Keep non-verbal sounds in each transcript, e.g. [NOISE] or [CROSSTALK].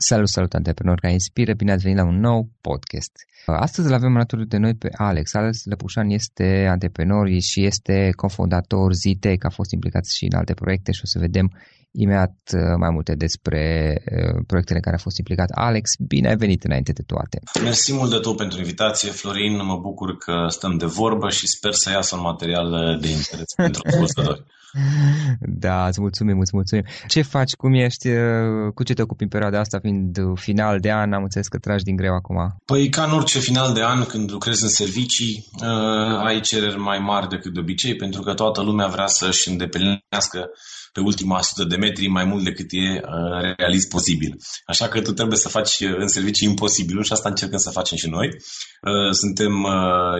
Salut, salut, antreprenori care inspiră! Bine ați venit la un nou podcast. Astăzi îl avem alături de noi pe Alex. Alex Lăpușan este antreprenor și este cofondator Zitec, a fost implicat și în alte proiecte și o să vedem imediat uh, mai multe despre uh, proiectele în care a fost implicat. Alex, bine ai venit înainte de toate. Mersi mult de tot pentru invitație, Florin. Mă bucur că stăm de vorbă și sper să iasă un material de interes [LAUGHS] pentru ascultători. Da, îți mulțumim, îți mulțumim. Ce faci, cum ești, uh, cu ce te ocupi în perioada asta, fiind final de an, am înțeles că tragi din greu acum. Păi ca în orice final de an, când lucrezi în servicii, uh, ai cereri mai mari decât de obicei, pentru că toată lumea vrea să-și îndeplinească pe ultima sută de metri mai mult decât e uh, realist posibil. Așa că tu trebuie să faci uh, în servicii imposibilul și asta încercăm să facem și noi. Uh, suntem,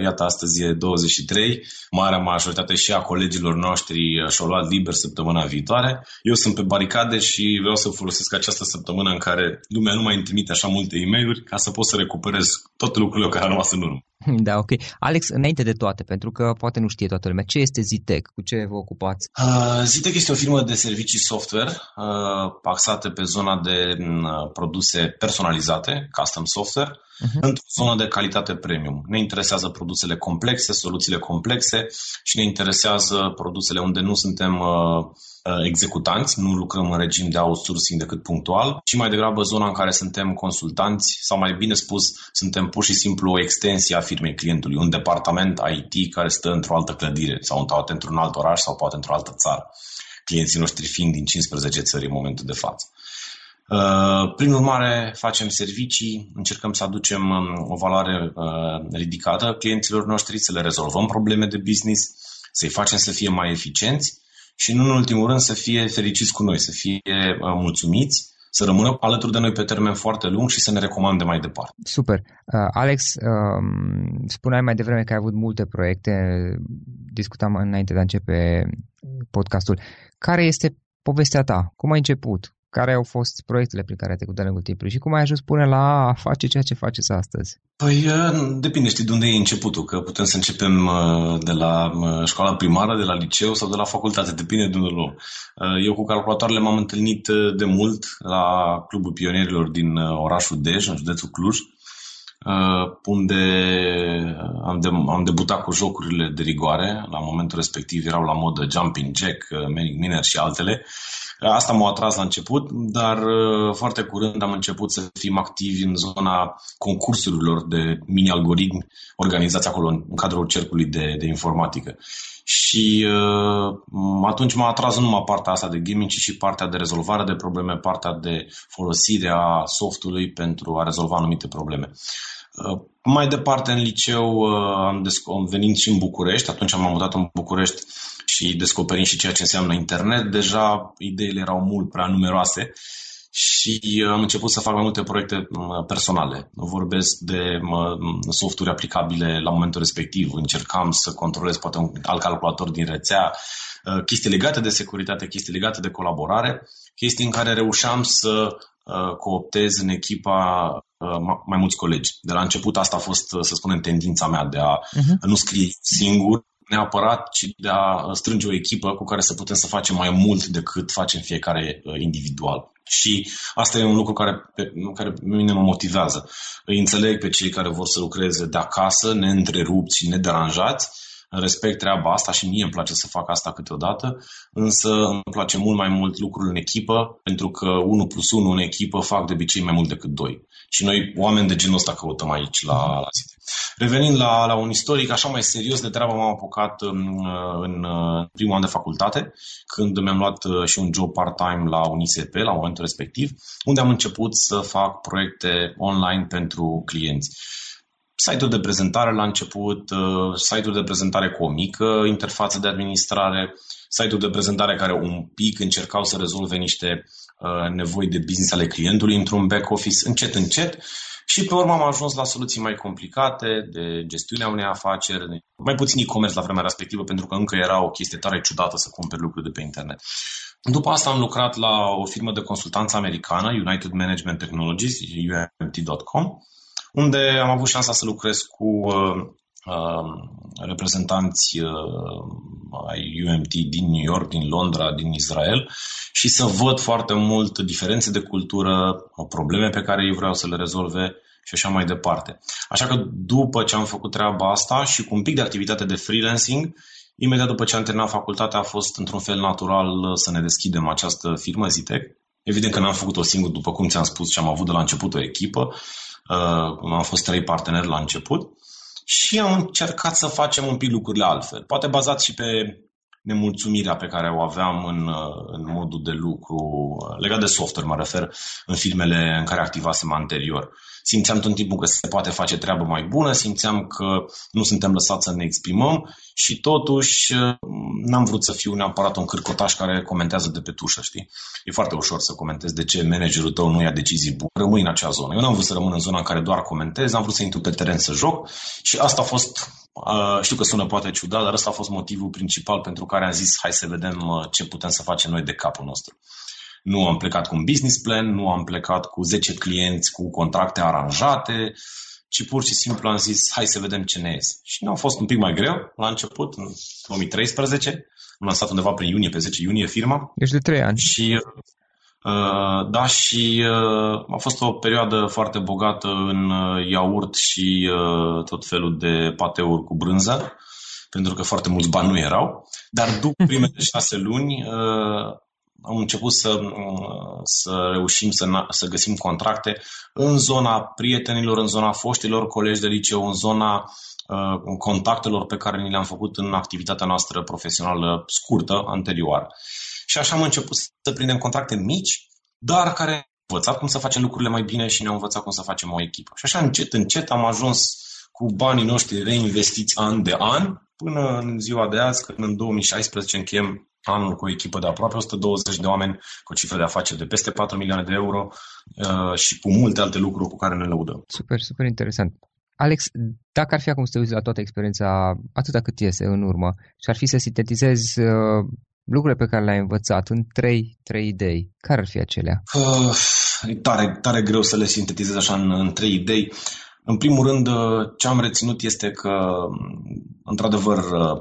iată, astăzi e 23, marea majoritate și a colegilor noștri și-au luat liber săptămâna viitoare. Eu sunt pe baricade și vreau să folosesc această săptămână în care lumea nu mai îmi trimite așa multe e mail ca să pot să recuperez toate lucrurile care au rămas în urmă. [LAUGHS] Da, ok. Alex, înainte de toate, pentru că poate nu știe toată lumea, ce este Zitec? Cu ce vă ocupați? Uh, Zitec este o firmă de servicii software uh, axată pe zona de uh, produse personalizate, custom software, uh-huh. într-o zonă de calitate premium. Ne interesează produsele complexe, soluțiile complexe și ne interesează produsele unde nu suntem uh, Uh, executanți, nu lucrăm în regim de outsourcing decât punctual, ci mai degrabă zona în care suntem consultanți sau mai bine spus, suntem pur și simplu o extensie a firmei clientului, un departament IT care stă într-o altă clădire sau poate într-un alt oraș sau poate într-o altă țară. Clienții noștri fiind din 15 țări în momentul de față. Uh, prin urmare, facem servicii, încercăm să aducem um, o valoare uh, ridicată clienților noștri, să le rezolvăm probleme de business, să-i facem să fie mai eficienți și nu în ultimul rând să fie fericiți cu noi, să fie uh, mulțumiți, să rămână alături de noi pe termen foarte lung și să ne recomande mai departe. Super. Uh, Alex, uh, spuneai mai devreme că ai avut multe proiecte, discutam înainte de a începe podcastul. Care este povestea ta? Cum ai început? care au fost proiectele prin care ai trecut de lungul timpului și cum ai ajuns până la a face ceea ce faceți astăzi? Păi depinde, știi, de unde e începutul, că putem să începem de la școala primară, de la liceu sau de la facultate, depinde de unde luăm. Eu cu calculatoarele m-am întâlnit de mult la Clubul Pionierilor din orașul Dej, în județul Cluj, unde am, de, am debutat cu jocurile de rigoare. La momentul respectiv erau la modă Jumping Jack, Manic Miner și altele. Asta m-a atras la început, dar uh, foarte curând am început să fim activi în zona concursurilor de mini-algoritmi organizați acolo în cadrul cercului de, de informatică. Și uh, atunci m-a atras nu numai partea asta de gaming, ci și partea de rezolvare de probleme, partea de folosire a softului pentru a rezolva anumite probleme. Uh, mai departe, în liceu, uh, am, am venit și în București, atunci am mutat în București și descoperim și ceea ce înseamnă internet. Deja ideile erau mult prea numeroase și uh, am început să fac mai multe proiecte personale. Vorbesc de softuri aplicabile la momentul respectiv. Încercam să controlez poate un alt calculator din rețea, chestii legate de securitate, chestii legate de colaborare, chestii în care reușeam să cooptez în echipa Uh, mai mulți colegi. De la început asta a fost, uh, să spunem, tendința mea de a uh-huh. nu scrie singur neapărat, ci de a strânge o echipă cu care să putem să facem mai mult decât facem fiecare uh, individual. Și asta e un lucru care pe, care pe mine mă motivează. Îi înțeleg pe cei care vor să lucreze de acasă, neîntrerupți și nederanjați, respect treaba asta și mie îmi place să fac asta câteodată, însă îmi place mult mai mult lucrul în echipă, pentru că 1 plus 1 în echipă fac de obicei mai mult decât 2. Și noi, oameni de genul ăsta, căutăm aici la, la City. Revenind la, la un istoric, așa mai serios de treabă m-am apucat în, în primul an de facultate, când mi-am luat uh, și un job part-time la UNISP, la momentul respectiv, unde am început să fac proiecte online pentru clienți site-uri de prezentare la început, uh, site-uri de prezentare cu o mică interfață de administrare, site-uri de prezentare care un pic încercau să rezolve niște uh, nevoi de business ale clientului într-un back office, încet, încet. Și pe urmă am ajuns la soluții mai complicate de gestiunea unei afaceri, mai puțin e-commerce la vremea respectivă, pentru că încă era o chestie tare ciudată să cumperi lucruri de pe internet. După asta am lucrat la o firmă de consultanță americană, United Management Technologies, UMT.com, unde am avut șansa să lucrez cu uh, uh, reprezentanți uh, ai UMT din New York, din Londra, din Israel și să văd foarte mult diferențe de cultură, probleme pe care ei vreau să le rezolve și așa mai departe. Așa că după ce am făcut treaba asta și cu un pic de activitate de freelancing, imediat după ce am terminat facultatea a fost într-un fel natural să ne deschidem această firmă Zitec. Evident că n-am făcut-o singur, după cum ți-am spus și am avut de la început o echipă Uh, am fost trei parteneri la început și am încercat să facem un pic lucrurile altfel. Poate bazat și pe nemulțumirea pe care o aveam în, uh, în modul de lucru uh, legat de software, mă refer în filmele în care activasem anterior simțeam tot timpul că se poate face treabă mai bună, simțeam că nu suntem lăsați să ne exprimăm și totuși n-am vrut să fiu neapărat un cârcotaș care comentează de pe tușă, știi? E foarte ușor să comentezi de ce managerul tău nu ia decizii bune, rămâi în acea zonă. Eu n-am vrut să rămân în zona în care doar comentez, am vrut să intru pe teren să joc și asta a fost Uh, știu că sună poate ciudat, dar ăsta a fost motivul principal pentru care am zis hai să vedem uh, ce putem să facem noi de capul nostru. Nu am plecat cu un business plan, nu am plecat cu 10 clienți cu contracte aranjate, ci pur și simplu am zis, hai să vedem ce ne iese. Și ne-a fost un pic mai greu la început, în 2013. Am lansat undeva prin iunie, pe 10 iunie firma. Deci de 3 ani. Și Uh, da, și uh, a fost o perioadă foarte bogată în uh, iaurt și tot felul de pateuri cu brânză, pentru că foarte mulți bani nu erau. Dar după primele [LAUGHS] șase luni am început să, să reușim să, să găsim contracte în zona prietenilor, în zona foștilor colegi de liceu, în zona contactelor pe care ni le-am făcut în activitatea noastră profesională scurtă, anterioară. Și așa am început să prindem contracte mici, dar care au învățat cum să facem lucrurile mai bine și ne-au învățat cum să facem o echipă. Și așa încet, încet am ajuns cu banii noștri reinvestiți an de an, până în ziua de azi, când în 2016 încheiem anul cu o echipă de aproape 120 de oameni, cu o cifră de afaceri de peste 4 milioane de euro uh, și cu multe alte lucruri cu care ne lăudăm. Super, super interesant. Alex, dacă ar fi acum să te uiți la toată experiența, atâta cât iese în urmă, și ar fi să sintetizezi uh, lucrurile pe care le-ai învățat în trei, trei idei, care ar fi acelea? Uh, e tare, tare greu să le sintetizez așa în, în trei idei. În primul rând, uh, ce am reținut este că, într-adevăr, uh,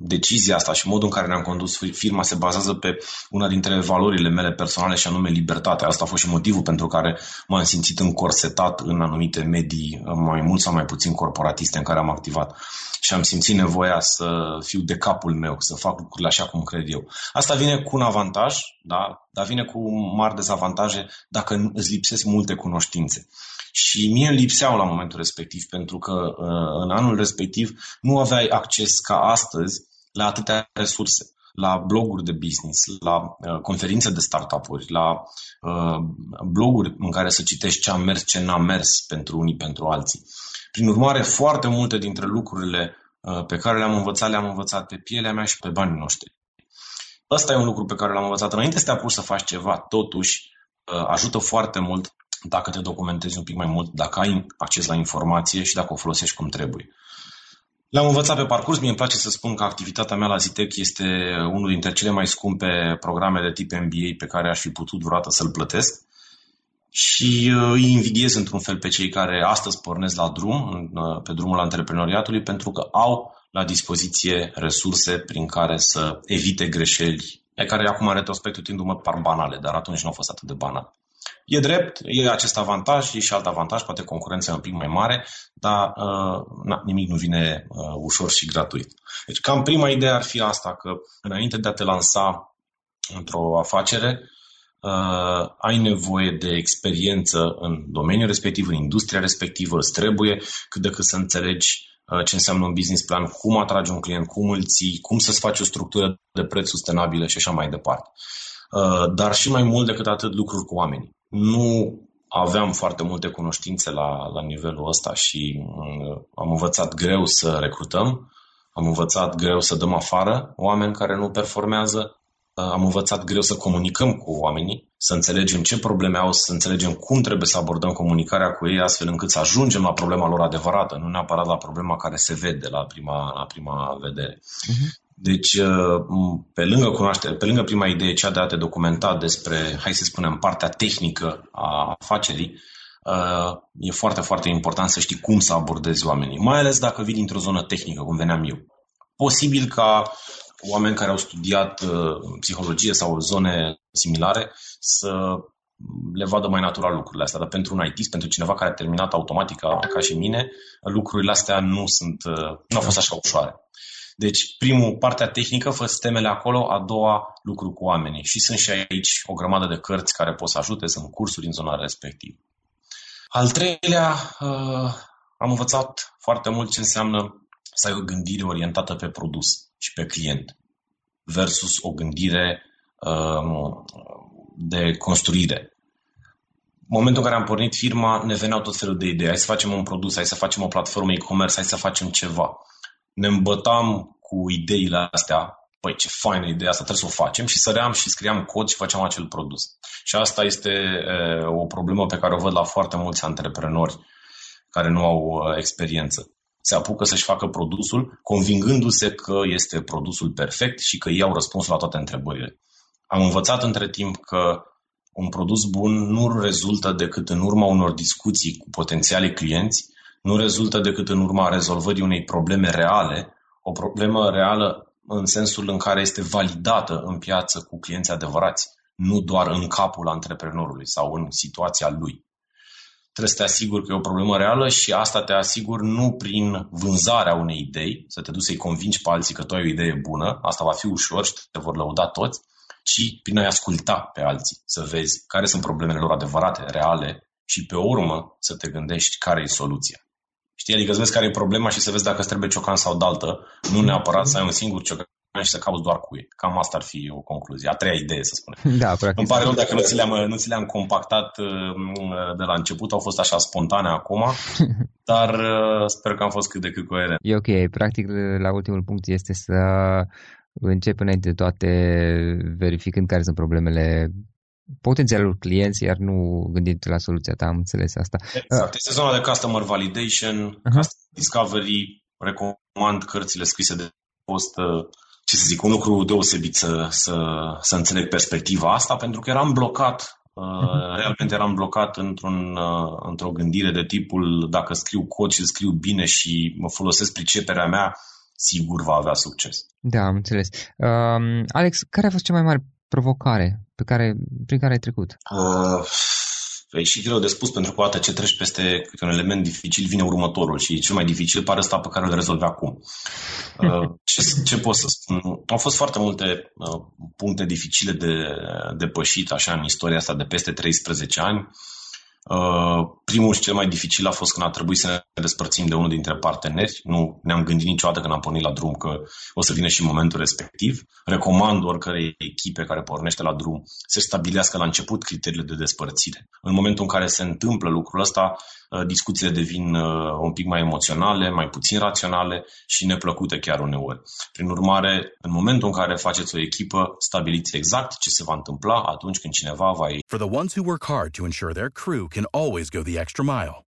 decizia asta și modul în care ne-am condus firma se bazează pe una dintre valorile mele personale și anume libertatea. Asta a fost și motivul pentru care m-am simțit încorsetat în anumite medii mai mult sau mai puțin corporatiste în care am activat și am simțit nevoia să fiu de capul meu, să fac lucrurile așa cum cred eu. Asta vine cu un avantaj, da? dar vine cu mari dezavantaje dacă îți lipsesc multe cunoștințe. Și mie îmi lipseau la momentul respectiv, pentru că uh, în anul respectiv nu aveai acces ca astăzi la atâtea resurse la bloguri de business, la uh, conferințe de startup-uri, la uh, bloguri în care să citești ce a mers, ce n-a mers pentru unii, pentru alții. Prin urmare, foarte multe dintre lucrurile uh, pe care le-am învățat, le-am învățat pe pielea mea și pe banii noștri. Ăsta e un lucru pe care l-am învățat înainte să te apuci să faci ceva, totuși uh, ajută foarte mult dacă te documentezi un pic mai mult, dacă ai acces la informație și dacă o folosești cum trebuie. Le-am învățat pe parcurs, mie îmi place să spun că activitatea mea la Zitec este unul dintre cele mai scumpe programe de tip MBA pe care aș fi putut vreodată să-l plătesc și uh, îi invidiez într-un fel pe cei care astăzi pornesc la drum, uh, pe drumul antreprenoriatului, pentru că au la dispoziție resurse prin care să evite greșeli, pe care acum în retrospect uitându-mă par banale, dar atunci nu au fost atât de banale. E drept, e acest avantaj, e și alt avantaj, poate concurența e un pic mai mare, dar uh, na, nimic nu vine uh, ușor și gratuit. Deci cam prima idee ar fi asta, că înainte de a te lansa într-o afacere, uh, ai nevoie de experiență în domeniul respectiv, în industria respectivă, îți trebuie cât de cât să înțelegi uh, ce înseamnă un business plan, cum atragi un client, cum îl ții, cum să-ți faci o structură de preț sustenabilă și așa mai departe. Uh, dar și mai mult decât atât lucruri cu oamenii. Nu aveam foarte multe cunoștințe la, la nivelul ăsta și uh, am învățat greu să recrutăm, am învățat greu să dăm afară oameni care nu performează, am învățat greu să comunicăm cu oamenii, să înțelegem ce probleme au, să înțelegem cum trebuie să abordăm comunicarea cu ei, astfel încât să ajungem la problema lor adevărată, nu neapărat la problema care se vede la prima, la prima vedere. Uh-huh. Deci, uh, pe lângă cunoaștere, pe lângă prima idee, cea de a te documenta despre, hai să spunem, partea tehnică a afacerii, uh, e foarte, foarte important să știi cum să abordezi oamenii, mai ales dacă vii dintr-o zonă tehnică, cum veneam eu. Posibil ca oameni care au studiat uh, psihologie sau zone similare să le vadă mai natural lucrurile astea, dar pentru un IT, pentru cineva care a terminat automatica ca și mine, lucrurile astea nu sunt, uh, nu au fost așa ușoare. Deci, primul, partea tehnică, fă temele acolo, a doua, lucru cu oamenii. Și sunt și aici o grămadă de cărți care pot să ajute, sunt cursuri în zona respectivă. Al treilea, uh, am învățat foarte mult ce înseamnă să ai o gândire orientată pe produs și pe client versus o gândire um, de construire. În momentul în care am pornit firma, ne veneau tot felul de idei. Hai să facem un produs, hai să facem o platformă e-commerce, hai să facem ceva. Ne îmbătam cu ideile astea. Păi ce faină ideea asta, trebuie să o facem și săream și scriam cod și făceam acel produs. Și asta este e, o problemă pe care o văd la foarte mulți antreprenori care nu au experiență se apucă să-și facă produsul, convingându-se că este produsul perfect și că ei au răspunsul la toate întrebările. Am învățat între timp că un produs bun nu rezultă decât în urma unor discuții cu potențiali clienți nu rezultă decât în urma rezolvării unei probleme reale, o problemă reală în sensul în care este validată în piață cu clienți adevărați, nu doar în capul antreprenorului sau în situația lui. Trebuie să te asiguri că e o problemă reală și asta te asiguri nu prin vânzarea unei idei, să te duci să-i convingi pe alții că tu ai o idee bună, asta va fi ușor și te vor lăuda toți, ci prin a-i asculta pe alții, să vezi care sunt problemele lor adevărate, reale și pe urmă să te gândești care e soluția. Știi? Adică să vezi care e problema și să vezi dacă îți trebuie ciocan sau daltă, nu neapărat să ai un singur ciocan și să cauți doar cu ei. Cam asta ar fi o concluzie. A treia idee, să spunem. [LAUGHS] Da, practic. Îmi pare rău dacă nu ți, le-am, nu ți le-am compactat uh, de la început, au fost așa spontane acum, [LAUGHS] dar uh, sper că am fost cât de cât coerent. E ok. Practic, la ultimul punct este să încep înainte de toate verificând care sunt problemele potențialul clienți, iar nu gândit la soluția ta, am înțeles asta. Exact, este zona de customer validation, uh-huh. customer discovery, recomand cărțile scrise de post, ce să zic, un lucru deosebit să, să, să înțeleg perspectiva asta, pentru că eram blocat Uh-huh. Realmente eram blocat într-un, uh, într-o gândire de tipul dacă scriu cod și scriu bine și mă folosesc priceperea mea, sigur va avea succes. Da, am înțeles. Uh, Alex, care a fost cea mai mare provocare pe care, prin care ai trecut? Uh, e și greu de spus, pentru că odată ce treci peste câte un element dificil, vine următorul și cel mai dificil pare ăsta pe care îl rezolvi acum. Uh, ce, ce pot să spun? Au fost foarte multe uh, puncte dificile de depășit așa în istoria asta de peste 13 ani. Uh, primul și cel mai dificil a fost când a trebuit să ne despărțim de unul dintre parteneri. Nu ne-am gândit niciodată când am pornit la drum că o să vină și momentul respectiv. Recomand oricărei echipe care pornește la drum să stabilească la început criteriile de despărțire. În momentul în care se întâmplă lucrul ăsta, uh, discuțiile devin uh, un pic mai emoționale, mai puțin raționale și neplăcute chiar uneori. Prin urmare, în momentul în care faceți o echipă, stabiliți exact ce se va întâmpla atunci când cineva va ieși. For the ones who work hard to ensure their crew can always go the extra mile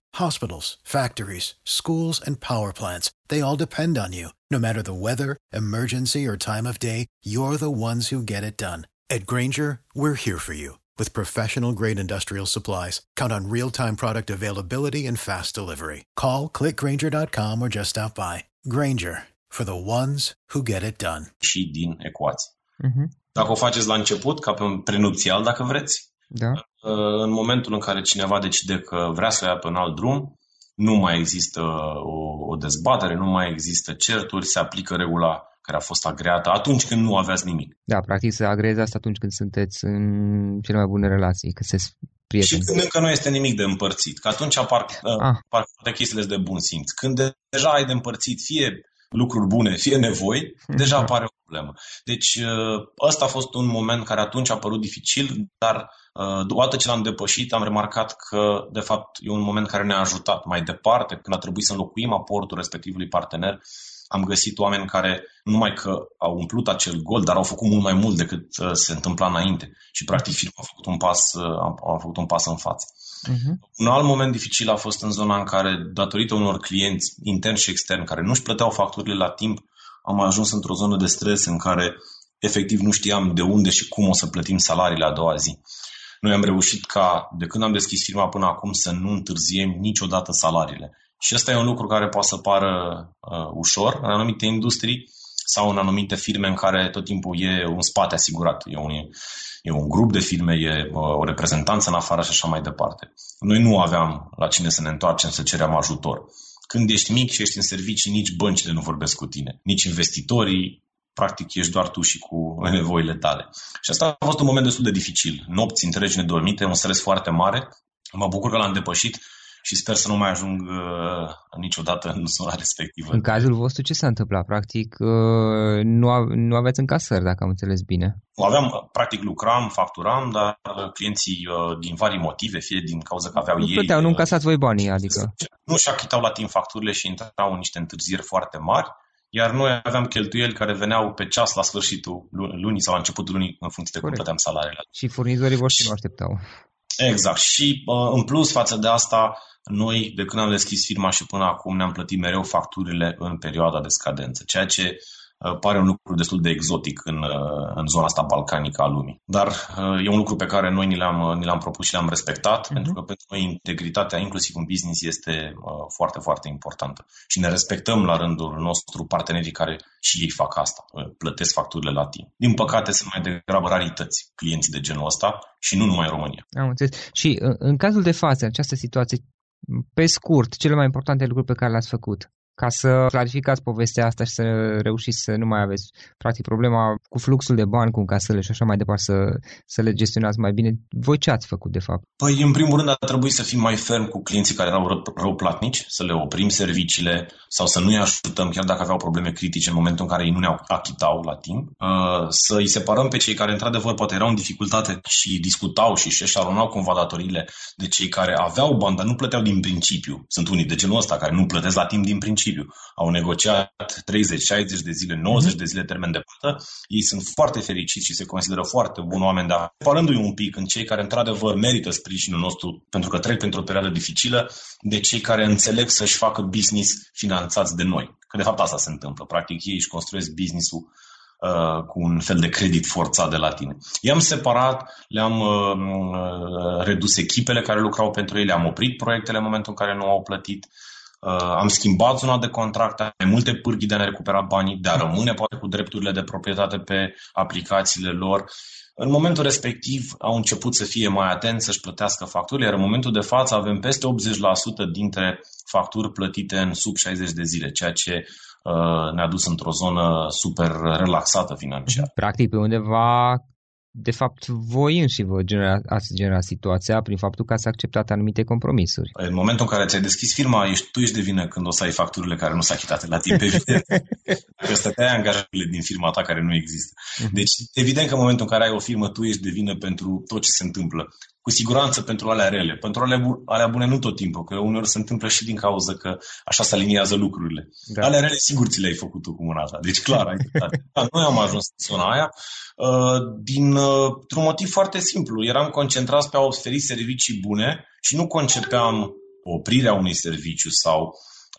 Hospitals, factories, schools, and power plants, they all depend on you. No matter the weather, emergency, or time of day, you're the ones who get it done. At Granger, we're here for you with professional grade industrial supplies. Count on real time product availability and fast delivery. Call clickgranger.com or just stop by. Granger for the ones who get it done. Și din ecuație. Uh-huh. Dacă o faceți la început, ca pe un prenupțial, dacă vreți, da. În momentul în care cineva decide că vrea să ia pe un alt drum, nu mai există o, o dezbatere, nu mai există certuri, se aplică regula care a fost agreată atunci când nu aveați nimic. Da, practic să agrezi asta atunci când sunteți în cele mai bune relații, că se prieteni. Și când încă nu este nimic de împărțit, că atunci apar, ah. apar toate chestiile de bun simț. Când de, deja ai de împărțit fie lucruri bune, fie nevoi, deja apare o problemă. Deci ăsta a fost un moment care atunci a părut dificil, dar odată ce l-am depășit, am remarcat că, de fapt, e un moment care ne-a ajutat mai departe, când a trebuit să înlocuim aportul respectivului partener, am găsit oameni care nu numai că au umplut acel gol, dar au făcut mult mai mult decât se întâmpla înainte. Și practic firma a făcut un pas, a făcut un pas în față. Uh-huh. Un alt moment dificil a fost în zona în care, datorită unor clienți interni și externi care nu-și plăteau facturile la timp, am ajuns într-o zonă de stres în care efectiv nu știam de unde și cum o să plătim salariile a doua zi. Noi am reușit ca, de când am deschis firma până acum, să nu întârziem niciodată salariile. Și ăsta e un lucru care poate să pară uh, ușor în anumite industrii sau în anumite firme în care tot timpul e un spate asigurat. E un, e un grup de firme, e uh, o reprezentanță în afară și așa mai departe. Noi nu aveam la cine să ne întoarcem, să cerem ajutor. Când ești mic și ești în servicii, nici băncile nu vorbesc cu tine, nici investitorii, practic ești doar tu și cu nevoile tale. Și asta a fost un moment destul de dificil. Nopți întregi nedormite, un stres foarte mare. Mă bucur că l-am depășit și sper să nu mai ajung uh, niciodată în zona respectivă. În cazul vostru ce s-a întâmplat? Practic uh, nu, a, nu aveți încasări, dacă am înțeles bine. Aveam, practic lucram, facturam, dar clienții uh, din vari motive, fie din cauza că aveau nu ei... Plăteau, nu încasați voi banii, adică... Nu și achitau la timp facturile și intrau în niște întârzieri foarte mari iar noi aveam cheltuieli care veneau pe ceas la sfârșitul lunii sau la începutul lunii în funcție de cum plăteam salariile. Și furnizorii voștri nu așteptau. Exact. Și în plus față de asta, noi, de când am deschis firma și până acum, ne-am plătit mereu facturile în perioada de scadență, ceea ce Uh, pare un lucru destul de exotic în, uh, în zona asta balcanică a lumii. Dar uh, e un lucru pe care noi ni l-am, ni l-am propus și l-am respectat, uh-huh. pentru că pentru noi integritatea, inclusiv în business, este foarte, foarte importantă. Și ne respectăm la rândul nostru partenerii care și ei fac asta, plătesc facturile la timp. Din păcate, sunt mai degrabă rarități clienții de genul ăsta și nu numai în România. Am înțeles. Și în cazul de față, această situație, pe scurt, cele mai importante lucruri pe care le-ați făcut ca să clarificați povestea asta și să reușiți să nu mai aveți practic problema cu fluxul de bani, cu încasările și așa mai departe, să, să le gestionați mai bine. Voi ce ați făcut de fapt? Păi, în primul rând, ar trebui să fim mai ferm cu clienții care erau rău platnici, să le oprim serviciile sau să nu-i ajutăm chiar dacă aveau probleme critice în momentul în care ei nu ne achitau la timp, uh, să îi separăm pe cei care într-adevăr poate erau în dificultate și discutau și își alunau cumva datoriile de cei care aveau bani, dar nu plăteau din principiu. Sunt unii de genul ăsta care nu plătesc la timp din principiu principiu. Au negociat 30, 60 de zile, 90 de zile termen de plată. Ei sunt foarte fericiți și se consideră foarte buni oameni, dar separându-i un pic în cei care într-adevăr merită sprijinul nostru pentru că trec pentru o perioadă dificilă, de cei care înțeleg să-și facă business finanțați de noi. Că de fapt asta se întâmplă. Practic ei își construiesc business-ul Uh, cu un fel de credit forțat de la tine. I-am separat, le-am uh, uh, redus echipele care lucrau pentru ei, le-am oprit proiectele în momentul în care nu au plătit, Uh, am schimbat zona de contract, mai multe pârghii de a ne recupera banii, de a rămâne poate cu drepturile de proprietate pe aplicațiile lor. În momentul respectiv au început să fie mai atenți să-și plătească facturile, iar în momentul de față avem peste 80% dintre facturi plătite în sub 60 de zile, ceea ce uh, ne-a dus într-o zonă super relaxată financiar. Practic, pe undeva de fapt, voi înși vă genera, ați generat situația prin faptul că ați acceptat anumite compromisuri. În momentul în care ți-ai deschis firma, ești, tu ești de vină când o să ai facturile care nu s-au achitate la timp, evident. [LAUGHS] că stăteai angajările din firma ta care nu există. Mhm. Deci, evident că în momentul în care ai o firmă, tu ești de vină pentru tot ce se întâmplă cu siguranță pentru alea rele. Pentru alea, bu- alea bune nu tot timpul, că uneori se întâmplă și din cauza că așa se aliniază lucrurile. Da. Alea rele sigur ți le-ai făcut tu cu mâna ta. Deci clar, ai [LAUGHS] da, Noi am ajuns în zona aia uh, din, uh, un motiv foarte simplu. Eram concentrați pe a oferi servicii bune și nu concepeam oprirea unui serviciu sau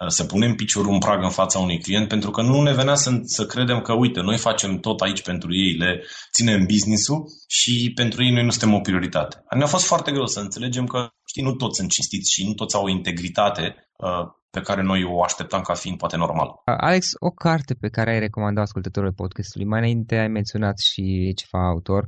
să punem piciorul în prag în fața unui client, pentru că nu ne venea să, să credem că, uite, noi facem tot aici pentru ei, le ținem business-ul și pentru ei noi nu suntem o prioritate. Ne-a fost foarte greu să înțelegem că, știi, nu toți sunt cinstiți și nu toți au o integritate uh, pe care noi o așteptam ca fiind poate normal. Alex, o carte pe care ai recomandat ascultătorul podcastului, mai înainte ai menționat și ceva autor,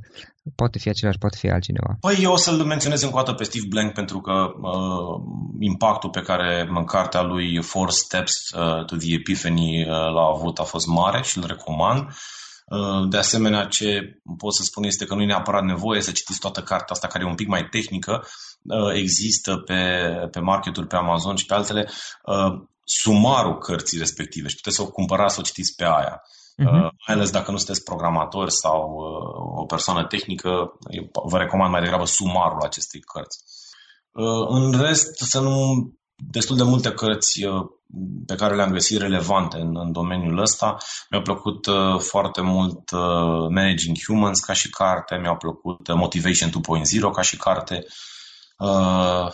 poate fi același, poate fi altcineva. Păi eu o să-l menționez încă o dată pe Steve Blank pentru că uh, impactul pe care în cartea lui Four Steps uh, to the Epiphany uh, l-a avut a fost mare și îl recomand. Uh, de asemenea, ce pot să spun este că nu e neapărat nevoie să citiți toată cartea asta care e un pic mai tehnică, Uh, există pe, pe marketuri, pe Amazon și pe altele, uh, sumarul cărții respective și puteți să o cumpărați, să o citiți pe aia. Uh-huh. mai ales dacă nu sunteți programatori sau o persoană tehnică, vă recomand mai degrabă sumarul acestei cărți. În rest, să nu destul de multe cărți pe care le-am găsit relevante în, în domeniul ăsta. Mi-a plăcut uh, foarte mult uh, Managing Humans ca și carte, mi-a plăcut Motivation 2.0 ca și carte. Uh,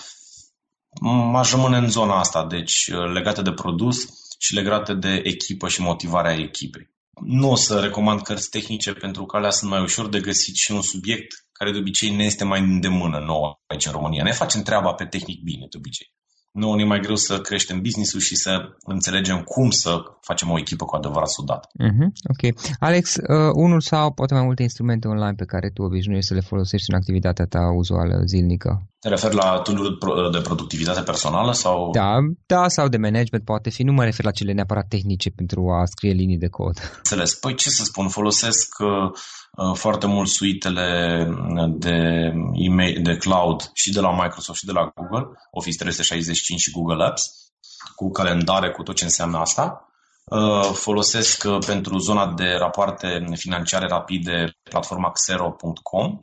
aș rămâne în zona asta, deci uh, legate de produs și legate de echipă și motivarea echipei. Nu o să recomand cărți tehnice pentru că alea sunt mai ușor de găsit și un subiect care de obicei ne este mai îndemână nouă aici în România. Ne facem treaba pe tehnic bine de obicei nouă ne e mai greu să creștem business-ul și să înțelegem cum să facem o echipă cu adevărat sudată. Uh-huh, ok. Alex, uh, unul sau poate mai multe instrumente online pe care tu obișnuiești să le folosești în activitatea ta uzuală zilnică? Te referi la tool de productivitate personală sau? Da, da, sau de management poate fi. Nu mă refer la cele neapărat tehnice pentru a scrie linii de cod. Înțeles. Păi ce să spun, folosesc uh, Uh, foarte mult suitele de, email, de cloud și de la Microsoft și de la Google, Office 365 și Google Apps, cu calendare, cu tot ce înseamnă asta. Uh, folosesc uh, pentru zona de rapoarte financiare rapide platforma xero.com.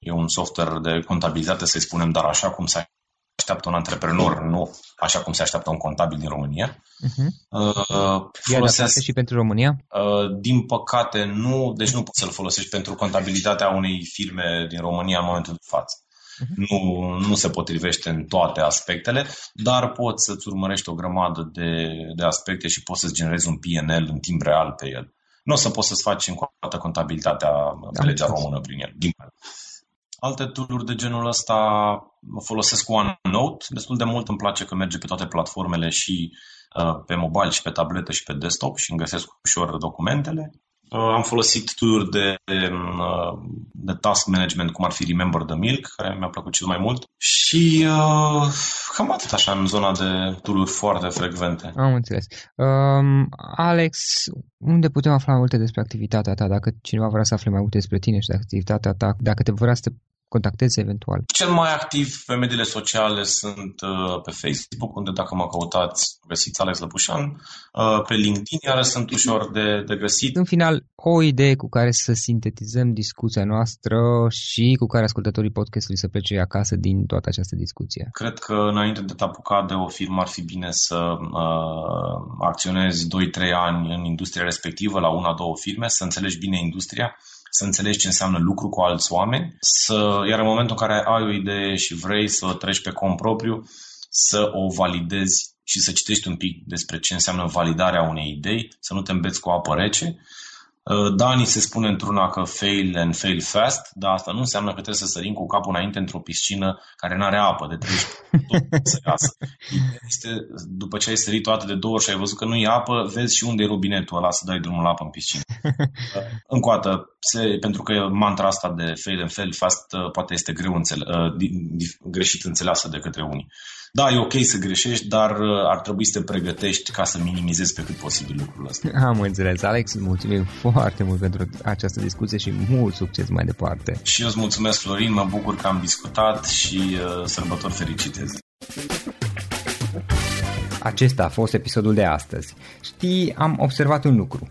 E un software de contabilitate, să-i spunem, dar așa cum s-a așteaptă un antreprenor, nu așa cum se așteaptă un contabil din România. Uh-huh. Uh, folosesc, și pentru România? Uh, din păcate nu, deci nu poți să-l folosești pentru contabilitatea unei firme din România în momentul de față. Uh-huh. Nu, nu se potrivește în toate aspectele, dar poți să-ți urmărești o grămadă de, de aspecte și poți să-ți generezi un PNL în timp real pe el. Nu o să poți să-ți faci încă o dată contabilitatea pe legea română prin el. Din Alte tool de genul ăsta folosesc OneNote destul de mult. Îmi place că merge pe toate platformele și uh, pe mobile și pe tabletă și pe desktop și îmi găsesc ușor documentele. Uh, am folosit tool de, de, uh, de task management, cum ar fi Remember the Milk, care mi-a plăcut cel mai mult. Și uh, cam atât așa în zona de tool foarte frecvente. Am înțeles. Um, Alex, unde putem afla multe despre activitatea ta? Dacă cineva vrea să afle mai multe despre tine și de activitatea ta, dacă te vrea să te contacteze eventual? Cel mai activ pe mediile sociale sunt uh, pe Facebook, unde dacă mă căutați, găsiți Alex Lăpușan, uh, pe LinkedIn, iar sunt ușor de, de găsit. În final, o idee cu care să sintetizăm discuția noastră și cu care ascultătorii podcastului să plece acasă din toată această discuție. Cred că înainte de te apuca de o firmă ar fi bine să uh, acționezi 2-3 ani în industria respectivă, la una, două firme, să înțelegi bine industria, să înțelegi ce înseamnă lucru cu alți oameni, să, iar în momentul în care ai o idee și vrei să treci pe cont propriu, să o validezi și să citești un pic despre ce înseamnă validarea unei idei, să nu te îmbeți cu apă rece Uh, Dani se spune într-una că fail and fail fast, dar asta nu înseamnă că trebuie să sărim cu capul înainte într-o piscină care nu are apă de 30 [LAUGHS] să iasă. Este, după ce ai sărit toate de două ori și ai văzut că nu e apă, vezi și unde e robinetul ăla să dai drumul la apă în piscină. Uh, [LAUGHS] încă o dată, se, pentru că mantra asta de fail and fail fast uh, poate este greu înțele, greșit înțeleasă de către unii. Da, e ok să greșești, dar uh, ar trebui să te pregătești ca să minimizezi pe cât posibil lucrul ăsta. [LAUGHS] Am înțeles. Alex, mulțumim foarte mult pentru această discuție și mult succes mai departe. Și eu îți mulțumesc, Florin, mă bucur că am discutat și uh, sărbători fericite. Acesta a fost episodul de astăzi. Știi, am observat un lucru.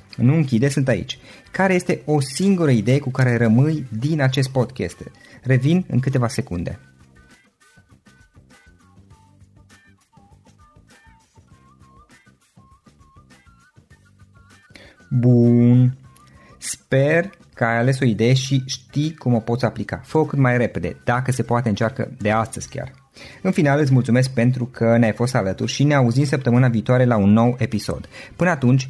nu închide, sunt aici. Care este o singură idee cu care rămâi din acest podcast? Revin în câteva secunde. Bun. Sper că ai ales o idee și știi cum o poți aplica. Fă-o cât mai repede, dacă se poate încearcă de astăzi chiar. În final îți mulțumesc pentru că ne-ai fost alături și ne auzim săptămâna viitoare la un nou episod. Până atunci,